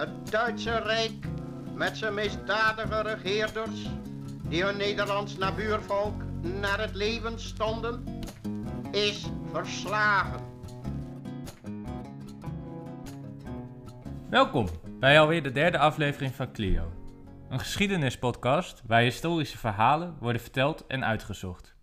Het Duitse Rijk met zijn misdadige regeerders die hun Nederlands nabuurvolk naar het leven stonden, is verslagen. Welkom bij alweer de derde aflevering van Clio. Een geschiedenispodcast waar historische verhalen worden verteld en uitgezocht.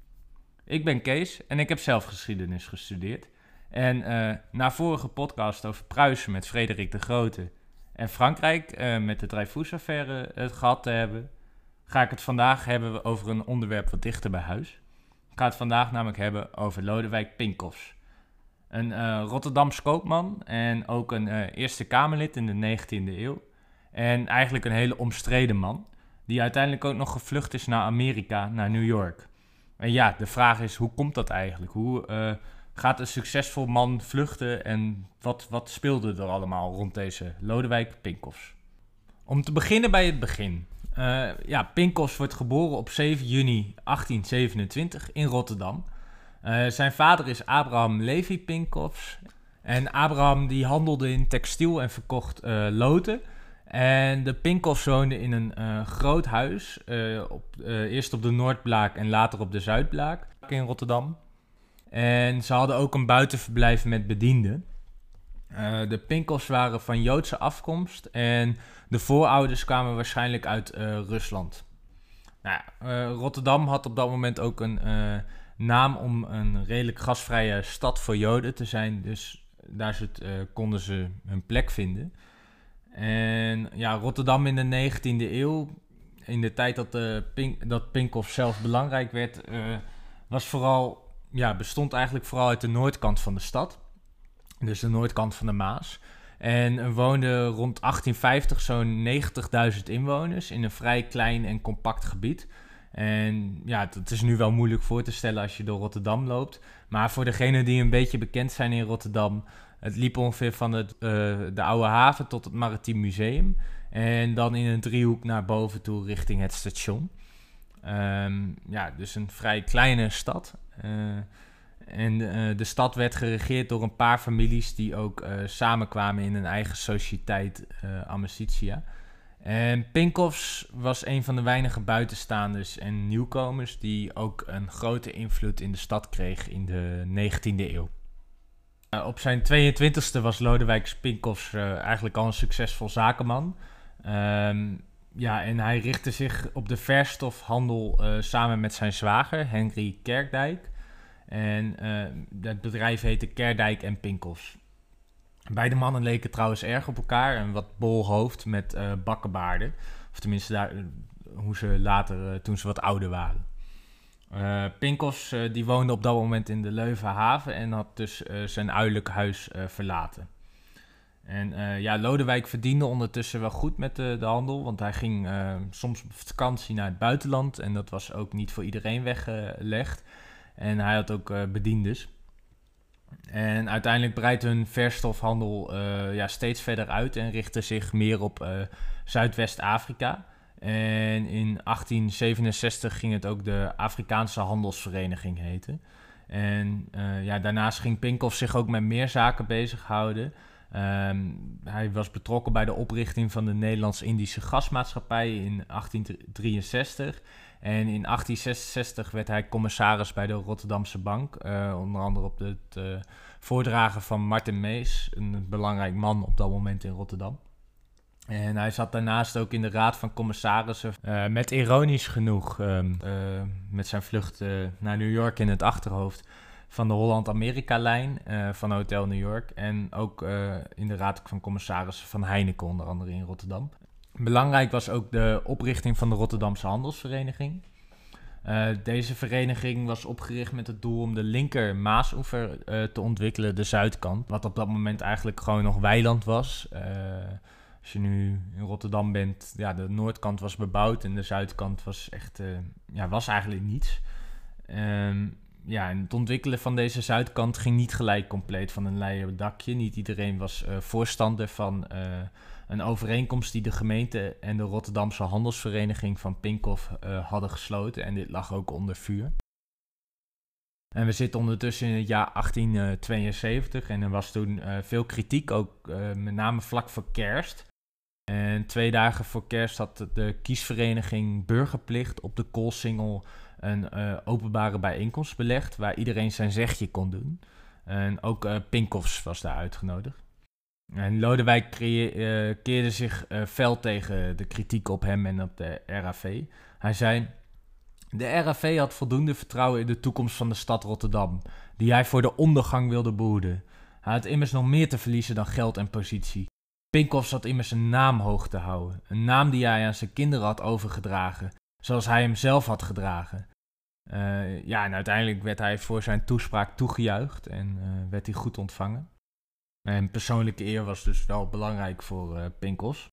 Ik ben Kees en ik heb zelf geschiedenis gestudeerd. En uh, na vorige podcast over Pruisen met Frederik de Grote en Frankrijk uh, met de Dreyfus-affaire het gehad te hebben, ga ik het vandaag hebben over een onderwerp wat dichter bij huis. Ik ga het vandaag namelijk hebben over Lodewijk Pinkoffs. Een uh, Rotterdams koopman en ook een Eerste Kamerlid in de 19e eeuw. En eigenlijk een hele omstreden man, die uiteindelijk ook nog gevlucht is naar Amerika, naar New York. En ja, de vraag is, hoe komt dat eigenlijk? Hoe gaat een succesvol man vluchten en wat, wat speelde er allemaal rond deze Lodewijk Pinkoffs? Om te beginnen bij het begin. Uh, ja, Pinkoffs wordt geboren op 7 juni 1827 in Rotterdam. Uh, zijn vader is Abraham Levi Pinkoffs. En Abraham die handelde in textiel en verkocht uh, loten. En de Pinkoffs woonden in een groot huis. op, eerst op de Noordblaak en later op de Zuidblaak in Rotterdam. En ze hadden ook een buitenverblijf met bedienden. Uh, de Pinkels waren van Joodse afkomst en de voorouders kwamen waarschijnlijk uit uh, Rusland. Nou, uh, Rotterdam had op dat moment ook een naam om een redelijk gasvrije stad voor Joden te zijn, dus daar konden ze hun plek vinden. En ja, Rotterdam in de 19e eeuw, in de tijd dat, de Pink, dat zelf belangrijk werd, was vooral ja, bestond eigenlijk vooral uit de noordkant van de stad. Dus de noordkant van de Maas. En er woonden rond 1850 zo'n 90.000 inwoners in een vrij klein en compact gebied. En ja, dat is nu wel moeilijk voor te stellen als je door Rotterdam loopt. Maar voor degenen die een beetje bekend zijn in Rotterdam, het liep ongeveer van het, uh, de Oude Haven tot het Maritiem Museum. En dan in een driehoek naar boven toe richting het station. Um, ja, dus een vrij kleine stad. Uh, en uh, de stad werd geregeerd door een paar families die ook uh, samenkwamen in een eigen sociëteit, Amicitia. En Pinkoffs was een van de weinige buitenstaanders en nieuwkomers die ook een grote invloed in de stad kreeg in de 19e eeuw. op zijn 22e was Lodewijk Pinkoffs eigenlijk al een succesvol zakenman. Um, ja, en hij richtte zich op de verstofhandel uh, samen met zijn zwager, Henry Kerkdijk. En uh, het bedrijf heette Kerdijk en Pinkels. Beide mannen leken trouwens erg op elkaar. Een wat bol hoofd met uh, bakkenbaarden. Of tenminste, daar, hoe ze later, toen ze wat ouder waren. Pinkels die woonde op dat moment in de Leuvenhaven en had dus zijn uiterlijk huis verlaten. En uh, ja, Lodewijk verdiende ondertussen wel goed met de, de handel, want hij ging uh, soms op vakantie naar het buitenland en dat was ook niet voor iedereen weggelegd. En hij had ook uh, bediendes. En uiteindelijk breidt hun verstofhandel ja, steeds verder uit en richtte zich meer op Zuidwest-Afrika. En in 1867 ging het ook de Afrikaanse Handelsvereniging heten. En ja, daarnaast ging Pinkoff zich ook met meer zaken bezighouden. Um, hij was betrokken bij de oprichting van de Nederlands-Indische Gasmaatschappij in 1863. En in 1866 werd hij commissaris bij de Rotterdamse Bank. Uh, onder andere op het uh, voordragen van Martin Mees, een belangrijk man op dat moment in Rotterdam. En hij zat daarnaast ook in de raad van commissarissen. Uh, met ironisch genoeg, um, met zijn vlucht naar New York in het achterhoofd van de Holland-Amerika-lijn uh, van Hotel New York. En ook uh, in de Raad van Commissarissen van Heineken, onder andere in Rotterdam. Belangrijk was ook de oprichting van de Rotterdamse Handelsvereniging. Uh, deze vereniging was opgericht met het doel om de linker Maasoever te ontwikkelen, de zuidkant. Wat op dat moment eigenlijk gewoon nog weiland was. als je nu in Rotterdam bent, ja, de noordkant was bebouwd en de zuidkant was echt, ja, was eigenlijk niets. Um, ja, en het ontwikkelen van deze zuidkant ging niet gelijk compleet van een leien dakje. Niet iedereen was uh, voorstander van uh, een overeenkomst die de gemeente en de Rotterdamse handelsvereniging van Pinkhoff uh, hadden gesloten. En dit lag ook onder vuur. En we zitten ondertussen in het jaar 1872 en er was toen veel kritiek, ook met name vlak voor kerst. En twee dagen voor kerst had de kiesvereniging Burgerplicht op de Koolsingel een uh, openbare bijeenkomst belegd waar iedereen zijn zegje kon doen. En ook uh, was daar uitgenodigd. En Lodewijk keerde zich fel tegen de kritiek op hem en op de RAV. Hij zei: De RAV had voldoende vertrouwen in de toekomst van de stad Rotterdam, die hij voor de ondergang wilde behoeden. Hij had immers nog meer te verliezen dan geld en positie. Pinkhoff zat immers een naam hoog te houden, een naam die hij aan zijn kinderen had overgedragen, zoals hij hem zelf had gedragen. Uh, ja, en uiteindelijk werd hij voor zijn toespraak toegejuicht en uh, werd hij goed ontvangen. En persoonlijke eer was dus wel belangrijk voor uh, Pinkhoffs.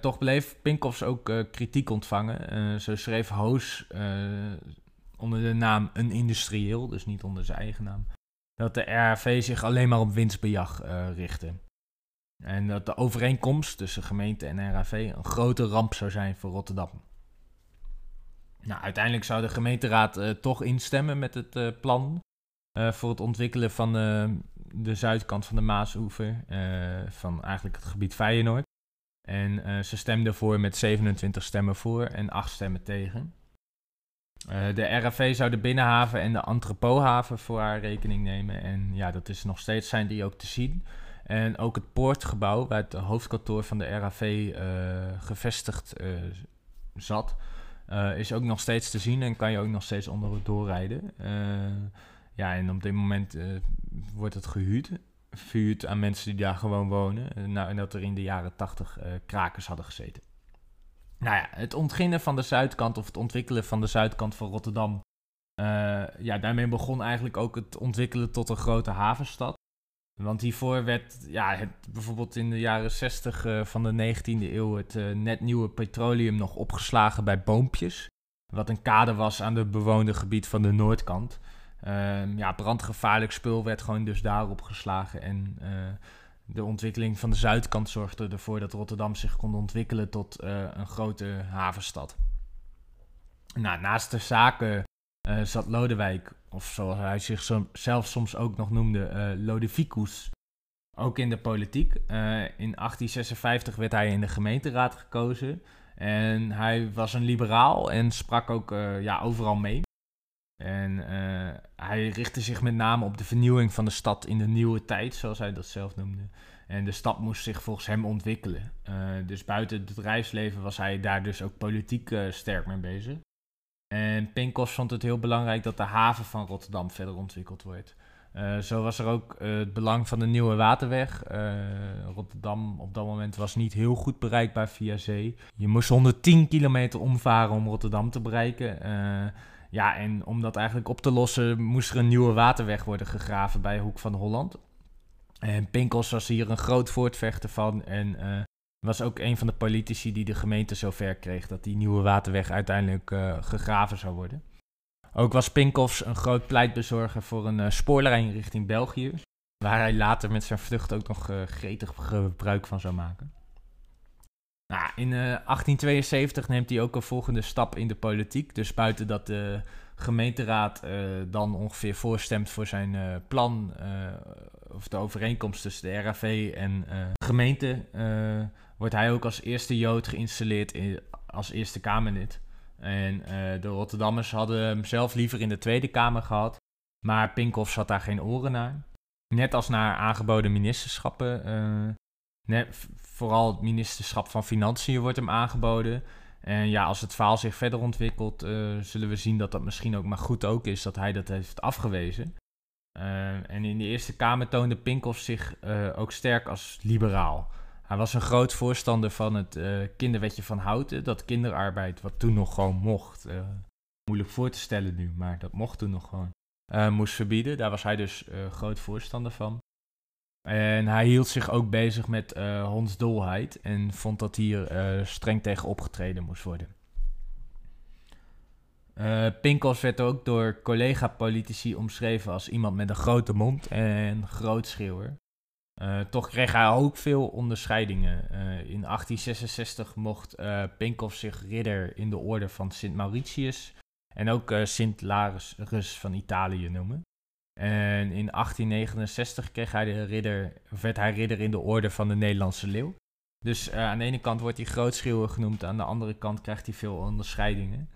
toch bleef Pinkhoffs ook kritiek ontvangen. zo schreef Hoos onder de naam een industrieel, dus niet onder zijn eigen naam, dat de RAV zich alleen maar op winstbejag richtte. En dat de overeenkomst tussen gemeente en RAV een grote ramp zou zijn voor Rotterdam. Nou, uiteindelijk zou de gemeenteraad uh, toch instemmen met het uh, plan uh, voor het ontwikkelen van de zuidkant van de Maasoever, van eigenlijk het gebied Feyenoord. En ze stemden voor met 27 stemmen voor en 8 stemmen tegen. de RAV zou de binnenhaven en de entrepothaven voor haar rekening nemen. En ja, dat is nog steeds zijn die ook te zien. En ook het poortgebouw, waar het hoofdkantoor van de RAV uh, gevestigd uh, zat, uh, is ook nog steeds te zien en kan je ook nog steeds onder doorrijden. ja, en op dit moment wordt het gehuurd. Verhuurd aan mensen die daar gewoon wonen. nou, en dat er in de jaren tachtig krakers hadden gezeten. Nou ja, het ontginnen van de zuidkant of het ontwikkelen van de zuidkant van Rotterdam. ja, daarmee begon eigenlijk ook het ontwikkelen tot een grote havenstad. Want hiervoor werd ja, het, bijvoorbeeld in de jaren 60 uh, eh, van de 19e eeuw het uh, net nieuwe petroleum nog opgeslagen bij Boompjes. Wat een kade was aan het bewoonde gebied van de noordkant. Uh, ja, brandgevaarlijk spul werd gewoon dus daarop geslagen. En uh, de ontwikkeling van de zuidkant zorgde ervoor dat Rotterdam zich kon ontwikkelen tot een grote havenstad. Nou, naast de zaken zat Lodewijk of zoals hij zichzelf soms ook nog noemde, uh, Lodevicus, ook in de politiek. Uh, in 1856 werd hij in de gemeenteraad gekozen. En hij was een liberaal en sprak ook ja, overal mee. En hij richtte zich met name op de vernieuwing van de stad in de nieuwe tijd, zoals hij dat zelf noemde. En de stad moest zich volgens hem ontwikkelen. dus buiten het bedrijfsleven was hij daar dus ook politiek sterk mee bezig. En Pinkos vond het heel belangrijk dat de haven van Rotterdam verder ontwikkeld wordt. Uh, zo was er ook uh, het belang van de nieuwe waterweg. Uh, Rotterdam op dat moment was niet heel goed bereikbaar via zee. Je moest 110 kilometer omvaren om Rotterdam te bereiken. ja, en om dat eigenlijk op te lossen moest er een nieuwe waterweg worden gegraven bij Hoek van Holland. En Pinkos was hier een groot voortvechter van. En was ook een van de politici die de gemeente zover kreeg dat die nieuwe waterweg uiteindelijk uh, gegraven zou worden. Ook was Pinkoffs een groot pleitbezorger voor een uh, spoorlijn richting België, waar hij later met zijn vlucht ook nog uh, gretig gebruik van zou maken. Nou, in 1872 neemt hij ook een volgende stap in de politiek. Dus buiten dat de gemeenteraad dan ongeveer voorstemt voor zijn plan, of de overeenkomst tussen de RAV en de gemeente, wordt hij ook als eerste Jood geïnstalleerd in, als Eerste Kamerlid. En uh, de Rotterdammers hadden hem zelf liever in de Tweede Kamer gehad. Maar Pinkhoff zat daar geen oren naar. Net als naar aangeboden ministerschappen. Net, vooral het ministerschap van Financiën wordt hem aangeboden. En ja, als het verhaal zich verder ontwikkelt, zullen we zien dat dat misschien ook maar goed ook is dat hij dat heeft afgewezen. En in de Eerste Kamer toonde Pinkhoff zich ook sterk als liberaal. Hij was een groot voorstander van het uh, kinderwetje van Houten. Dat kinderarbeid, wat toen nog gewoon mocht. Moeilijk voor te stellen nu, maar dat mocht toen nog gewoon. Moest verbieden. Daar was hij dus groot voorstander van. En hij hield zich ook bezig met hondsdolheid. En vond dat hier streng tegen opgetreden moest worden. Uh, Pinkels werd ook door collega-politici omschreven als iemand met een grote mond en groot schreeuwer. Uh, toch kreeg hij ook veel onderscheidingen. Uh, in 1866 mocht uh, Pinkhoff zich ridder in de orde van Sint Mauritius en ook Sint Larus van Italië noemen. En in 1869 kreeg hij de ridder, werd hij ridder in de orde van de Nederlandse Leeuw. Dus aan de ene kant wordt hij grootschreeuwer genoemd, aan de andere kant krijgt hij veel onderscheidingen.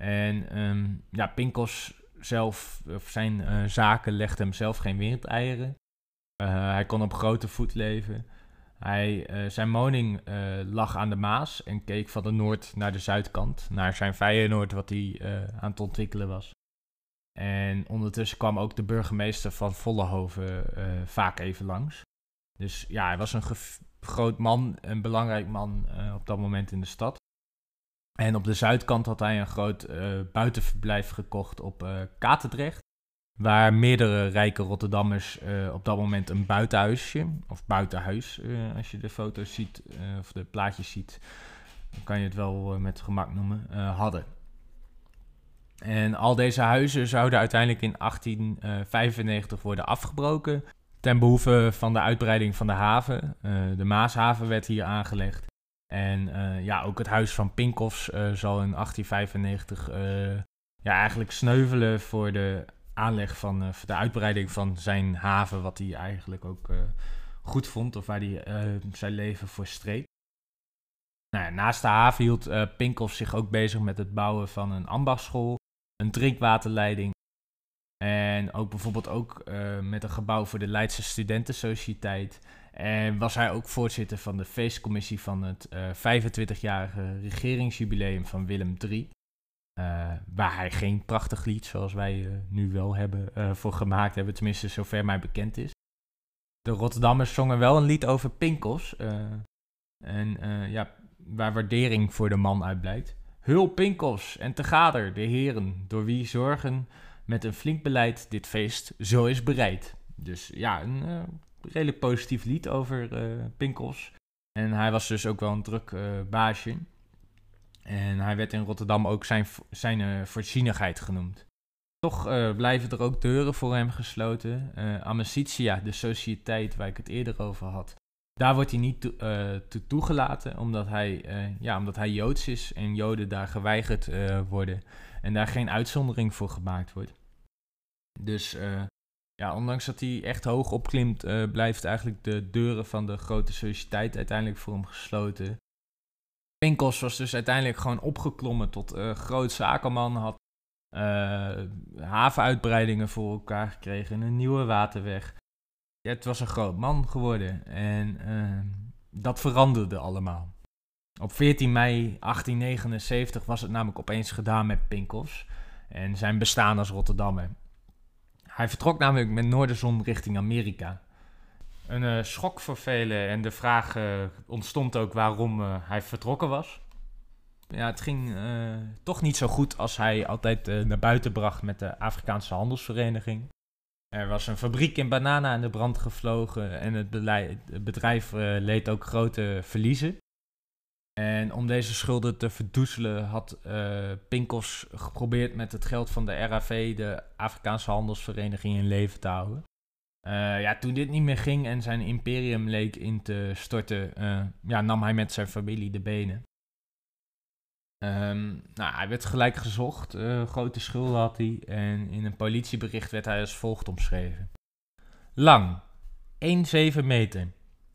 En um, ja, Pinkos zelf, of zijn zaken legden hem zelf geen wereldeieren. hij kon op grote voet leven. Hij, zijn woning lag aan de Maas en keek van de noord naar de zuidkant, naar zijn Feyenoord wat hij aan het ontwikkelen was. En ondertussen kwam ook de burgemeester van Vollehoven vaak even langs. Dus ja, hij was een groot man, een belangrijk man op dat moment in de stad. En op de zuidkant had hij een groot uh, buitenverblijf gekocht op uh, Katendrecht. Waar meerdere rijke Rotterdammers op dat moment een buitenhuisje, of buitenhuis, als je de foto's ziet of de plaatjes ziet, kan je het wel met gemak noemen, hadden. En al deze huizen zouden uiteindelijk in 1895 worden afgebroken ten behoeve van de uitbreiding van de haven. De Maashaven werd hier aangelegd. En uh, ja, ook het huis van Pinkoffs uh, zal in 1895 ja, eigenlijk sneuvelen voor de aanleg van de uitbreiding van zijn haven, wat hij eigenlijk ook goed vond, of waar hij zijn leven voor streed. Nou naast de haven hield uh, zich ook bezig met het bouwen van een ambachtschool, een drinkwaterleiding en ook bijvoorbeeld ook met een gebouw voor de Leidse Studentensociëteit. En was hij ook voorzitter van de feestcommissie van het uh, eh, 25-jarige regeringsjubileum van Willem III. Uh, waar hij geen prachtig lied, zoals wij nu wel hebben, voor gemaakt hebben. Tenminste, zover mij bekend is. De Rotterdammers zongen wel een lied over Pinkels. en ja, waar waardering voor de man uit blijkt. Hul Pinkels en te gader, de heren, door wie zorgen met een flink beleid dit feest zo is bereid. Dus ja, een redelijk positief lied over uh, Pinkels. En hij was dus ook wel een druk uh, baasje. En hij werd in Rotterdam ook zijn, zijn voorzienigheid genoemd. Toch blijven er ook deuren voor hem gesloten. Amicitia, de sociëteit waar ik het eerder over had, daar wordt hij niet toe, toe toegelaten, omdat hij, ja, omdat hij Joods is en Joden daar geweigerd worden en daar geen uitzondering voor gemaakt wordt. Dus ja, ondanks dat hij echt hoog opklimt, uh, blijft eigenlijk de deuren van de grote sociëteit uiteindelijk voor hem gesloten. Pinkels was dus uiteindelijk gewoon opgeklommen tot uh, groot zakenman, had havenuitbreidingen voor elkaar gekregen, een nieuwe waterweg. Ja, het was een groot man geworden en dat veranderde allemaal. Op 14 mei 1879 was het namelijk opeens gedaan met Pinkels en zijn bestaan als Rotterdammer. Hij vertrok namelijk met Noorderzon richting Amerika. Een uh, schok voor velen en de vraag uh, ontstond ook waarom uh, hij vertrokken was. Ja, het ging toch niet zo goed als hij altijd naar buiten bracht met de Afrikaanse Handelsvereniging. Er was een fabriek in bananen aan de brand gevlogen en het, het bedrijf leed ook grote verliezen. En om deze schulden te verdoezelen had uh, Pinkos geprobeerd met het geld van de RAV, de Afrikaanse Handelsvereniging, in leven te houden. Uh, ja, toen dit niet meer ging en zijn imperium leek in te storten, uh, ja, nam hij met zijn familie de benen. Um, nou, hij werd gelijk gezocht, grote schulden had hij en in een politiebericht werd hij als volgt omschreven. Lang, 1,7 meter,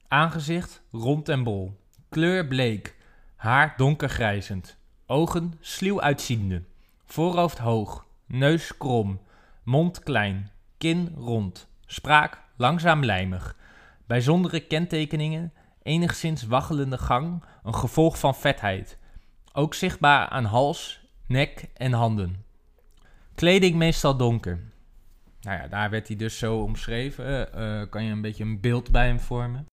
aangezicht rond en bol, kleur bleek, haar donkergrijzend, ogen sluw uitziende, voorhoofd hoog, neus krom, mond klein, kin rond, spraak langzaam lijmig, bijzondere kentekeningen, enigszins waggelende gang, een gevolg van vetheid, ook zichtbaar aan hals, nek en handen. Kleding meestal donker. Nou ja, daar werd hij dus zo omschreven. Uh, kan je een beetje een beeld bij hem vormen.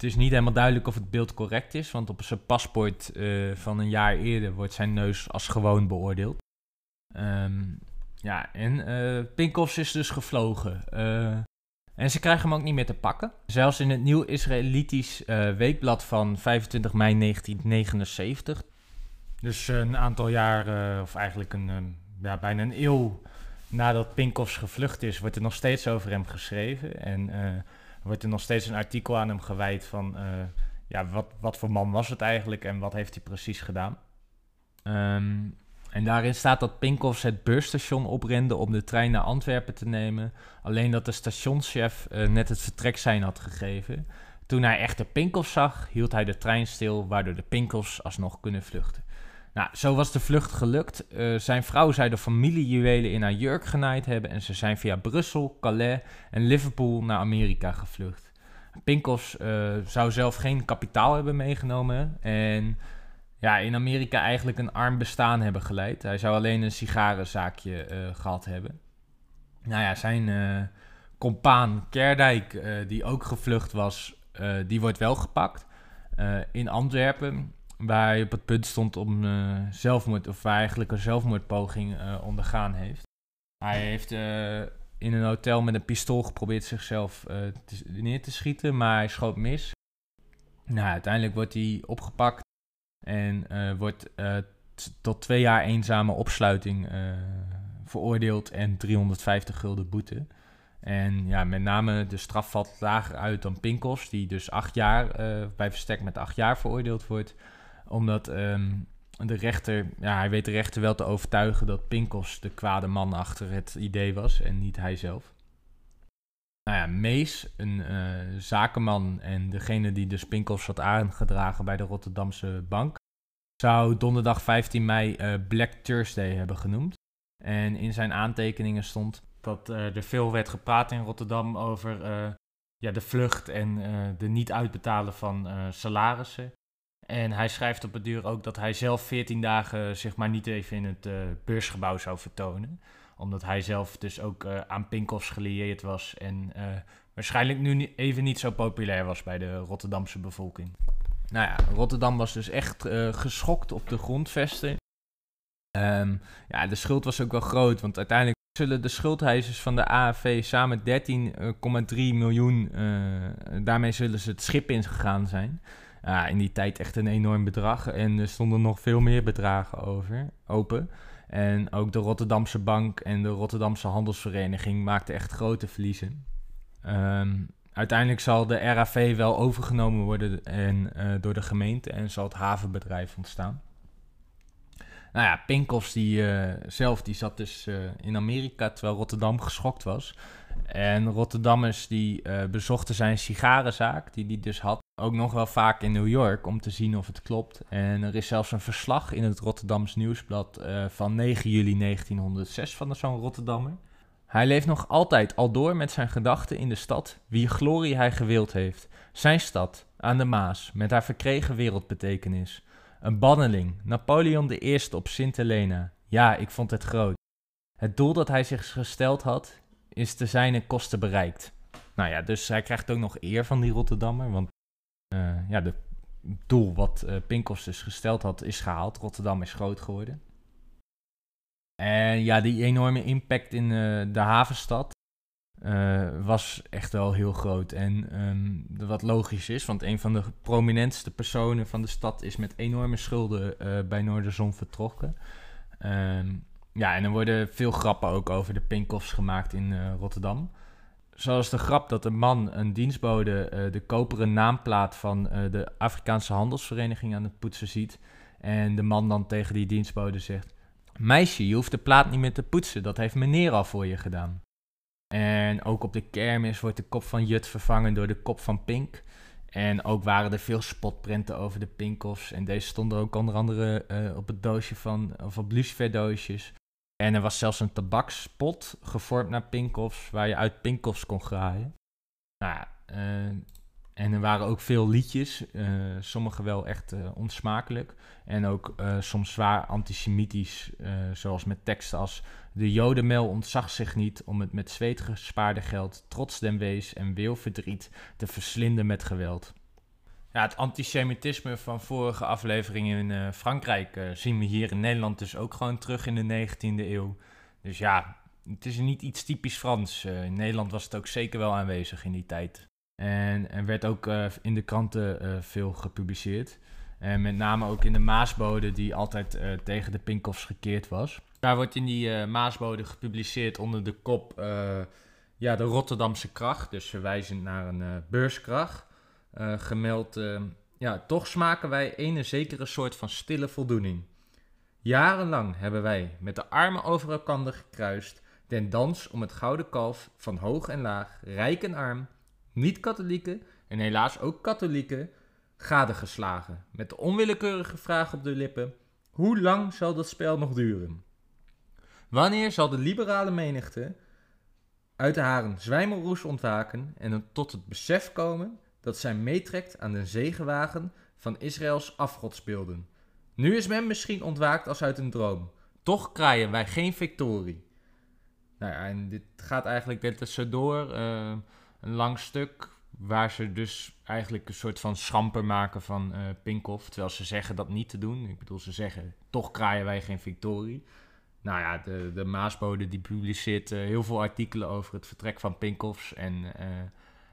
Het is niet helemaal duidelijk of het beeld correct is, want op zijn paspoort uh, van een jaar eerder wordt zijn neus als gewoon beoordeeld. Um, ja, en uh, Pinkoffs is dus gevlogen. Uh, en ze krijgen hem ook niet meer te pakken. Zelfs in het nieuw Israëlitisch weekblad van 25 mei 1979. Dus een aantal jaar, of eigenlijk een, ja, bijna een eeuw nadat Pinkoffs gevlucht is, wordt er nog steeds over hem geschreven. En wordt er nog steeds een artikel aan hem gewijd van uh, ja, wat, wat voor man was het eigenlijk en wat heeft hij precies gedaan. Um, en daarin staat dat Pinkoffs het busstation oprende om de trein naar Antwerpen te nemen. Alleen dat de stationschef uh, net het vertreksein had gegeven. Toen hij echter Pinkels zag, hield hij de trein stil, waardoor de Pinkels alsnog kunnen vluchten. Nou, zo was de vlucht gelukt. Uh, zijn vrouw zou de familiejuwelen in haar jurk genaaid hebben en ze zijn via Brussel, Calais en Liverpool naar Amerika gevlucht. Pinkels uh, zou zelf geen kapitaal hebben meegenomen en ja, in Amerika eigenlijk een arm bestaan hebben geleid. Hij zou alleen een sigarenzaakje uh, gehad hebben. Nou ja, zijn compaan Kerdijk, die ook gevlucht was, die wordt wel gepakt in Antwerpen waar hij op het punt stond om uh, zelfmoord, of waar eigenlijk een zelfmoordpoging uh, ondergaan heeft. Hij heeft uh, in een hotel met een pistool geprobeerd zichzelf neer te schieten, maar hij schoot mis. Nou, uiteindelijk wordt hij opgepakt en wordt tot twee jaar eenzame opsluiting veroordeeld en 350 gulden boete. En ja, met name de straf valt lager uit dan Pinkos, die dus acht jaar, bij verstek met acht jaar veroordeeld wordt omdat ehm, de rechter, ja, hij weet de rechter wel te overtuigen dat Pinkos de kwade man achter het idee was en niet hij zelf. Nou ja, Mees, een uh, zakenman en degene die dus Pinkos had aangedragen bij de Rotterdamse bank, zou donderdag 15 mei uh, Black Thursday hebben genoemd. En in zijn aantekeningen stond dat uh, er veel werd gepraat in Rotterdam over ja, de vlucht en de niet uitbetalen van salarissen. En hij schrijft op het duur ook dat hij zelf 14 dagen zich maar niet even in het uh, beursgebouw zou vertonen. Omdat hij zelf dus ook uh, aan Pinkhoffs gelieerd was en uh, waarschijnlijk nu even niet zo populair was bij de Rotterdamse bevolking. Nou ja, Rotterdam was dus echt geschokt op de grondvesten. Um, ja, de schuld was ook wel groot, want uiteindelijk zullen de schuldheisers van de AFV samen 13,3 miljoen, daarmee zullen ze het schip ingegaan zijn in die tijd echt een enorm bedrag. En er stonden nog veel meer bedragen over, open. En ook de Rotterdamse Bank en de Rotterdamse Handelsvereniging maakten echt grote verliezen. Ehm, uiteindelijk zal de RAV wel overgenomen worden en, uh, door de gemeente en zal het havenbedrijf ontstaan. Nou ja, Pinkhoffs die, uh, zelf die zat dus uh, in Amerika terwijl Rotterdam geschokt was. En Rotterdammers die bezochten zijn sigarenzaak die hij dus had ook nog wel vaak in New York om te zien of het klopt. En er is zelfs een verslag in het Rotterdams Nieuwsblad uh, van 9 juli 1906 van zo'n Rotterdammer. Hij leeft nog altijd al door met zijn gedachten in de stad, wie glorie hij gewild heeft. Zijn stad, aan de Maas, met haar verkregen wereldbetekenis. Een banneling, Napoleon I op Sint Helena. Ja, ik vond het groot. Het doel dat hij zich gesteld had, is te zijn kosten bereikt. Nou ja, dus hij krijgt ook nog eer van die Rotterdammer, want ja, het doel wat uh, Pinkos dus gesteld had, is gehaald. Rotterdam is groot geworden. En ja, die enorme impact in uh, de havenstad was echt wel heel groot. En um, wat logisch is, want een van de prominentste personen van de stad is met enorme schulden bij Noorderzon vertrokken. Um, ja, en er worden veel grappen ook over de Pinkhoffs gemaakt in Rotterdam zoals de grap dat een man, een dienstbode, uh, de koperen naamplaat van uh, de Afrikaanse handelsvereniging aan het poetsen ziet. En de man dan tegen die dienstbode zegt: Meisje, je hoeft de plaat niet meer te poetsen, dat heeft meneer al voor je gedaan. En ook op de kermis wordt de kop van Jut vervangen door de kop van Pink. En ook waren er veel spotprenten over de Pinkoffs. En deze stonden ook onder andere uh, op het doosje van, of op luciferdoosjes. En er was zelfs een tabakspot gevormd naar Pinkoffs, waar je uit Pinkoffs kon graaien. Nou, uh, en er waren ook veel liedjes, uh, sommige wel echt uh, onsmakelijk. En ook soms zwaar antisemitisch, zoals met teksten als... De jodenmel ontzag zich niet om het met zweet gespaarde geld... trots den wees en weelverdriet te verslinden met geweld. Ja, het antisemitisme van vorige afleveringen in uh, Frankrijk uh, zien we hier in Nederland dus ook gewoon terug in de 19e eeuw. Dus ja, het is niet iets typisch Frans. Uh, in Nederland was het ook zeker wel aanwezig in die tijd. En er werd ook in de kranten veel gepubliceerd. En met name ook in de Maasbode, die altijd tegen de Pinkoffs gekeerd was. Daar wordt in die Maasbode gepubliceerd onder de kop ja, de Rotterdamse kracht. Dus verwijzend naar een beurskracht. Uh, gemeld. Uh, ja, toch smaken wij een zekere soort van stille voldoening. Jarenlang hebben wij met de armen over elkander gekruist den dans om het gouden kalf van hoog en laag, rijk en arm, niet-katholieken en helaas ook katholieken, gadegeslagen. Met de onwillekeurige vraag op de lippen: hoe lang zal dat spel nog duren? Wanneer zal de liberale menigte uit haar zwijmelroes ontwaken en tot het besef komen dat zij meetrekt aan de zegenwagen van Israëls afgodsbeelden? Nu is men misschien ontwaakt als uit een droom. Toch kraaien wij geen victorie. Nou ja, en dit gaat eigenlijk net zo door. Uh, een lang stuk waar ze dus eigenlijk een soort van schamper maken van uh, Pinkhoff. Terwijl ze zeggen dat niet te doen. Ik bedoel, ze zeggen, toch kraaien wij geen victorie. Nou ja, de, de Maasbode die publiceert uh, heel veel artikelen over het vertrek van Pinkhoffs. En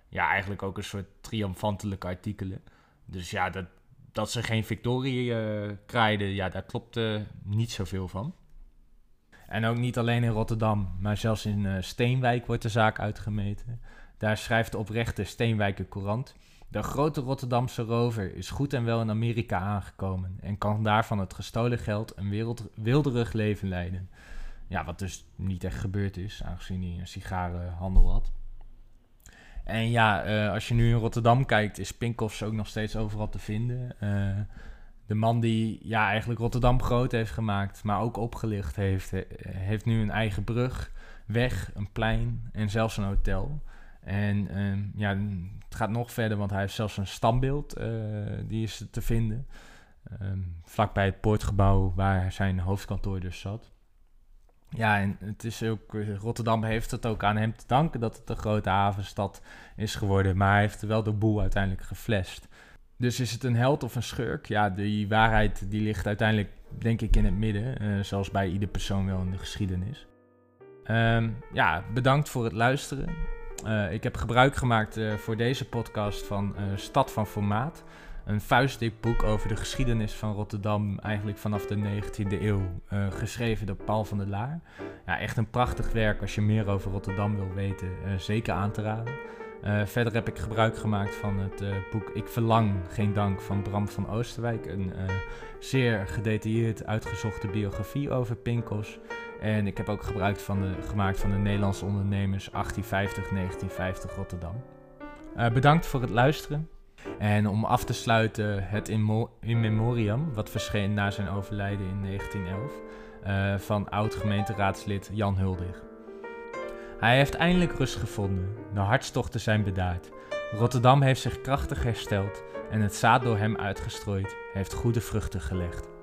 ja, eigenlijk ook een soort triomfantelijke artikelen. Dus ja, dat, dat ze geen victorie kraaiden, ja, daar klopt niet zoveel van. En ook niet alleen in Rotterdam, maar zelfs in Steenwijk wordt de zaak uitgemeten. Daar schrijft de oprechte Steenwijker Courant. De grote Rotterdamse rover is goed en wel in Amerika aangekomen en kan daarvan het gestolen geld een wereld, wilderig leven leiden. Ja, wat dus niet echt gebeurd is, aangezien hij een sigarenhandel had. En ja, uh, als je nu in Rotterdam kijkt, is Pinkoffs ook nog steeds overal te vinden. Uh, de man die ja, eigenlijk Rotterdam groot heeft gemaakt, maar ook opgelicht heeft, heeft nu een eigen brug, weg, een plein en zelfs een hotel. En ehm, ja, het gaat nog verder, want hij heeft zelfs een standbeeld, die is te vinden. Um, vlakbij het poortgebouw waar zijn hoofdkantoor dus zat. Ja, en het is ook, eh, Rotterdam heeft het ook aan hem te danken dat het een grote havenstad is geworden. Maar hij heeft wel de boel uiteindelijk geflasht. Dus is het een held of een schurk? Ja, die waarheid die ligt uiteindelijk denk ik in het midden. Uh, zoals bij ieder persoon wel in de geschiedenis. Um, ja, bedankt voor het luisteren. Uh, ik heb gebruik gemaakt voor deze podcast van Stad van Formaat. Een vuistdik boek over de geschiedenis van Rotterdam, eigenlijk vanaf de 19e eeuw, geschreven door Paul van der Laar. Ja, echt een prachtig werk als je meer over Rotterdam wil weten, zeker aan te raden. verder heb ik gebruik gemaakt van het boek Ik Verlang Geen Dank van Bram van Oosterwijk. Een zeer gedetailleerd uitgezochte biografie over Pinkos. En ik heb ook gebruik van de, gemaakt van de Nederlandse ondernemers 1850-1950 Rotterdam. Bedankt voor het luisteren. En om af te sluiten het In, Memoriam, wat verscheen na zijn overlijden in 1911, uh, eh, van oud-gemeenteraadslid Jan Huldig. Hij heeft eindelijk rust gevonden, de hartstochten zijn bedaard. Rotterdam heeft zich krachtig hersteld en het zaad door hem uitgestrooid heeft goede vruchten gelegd.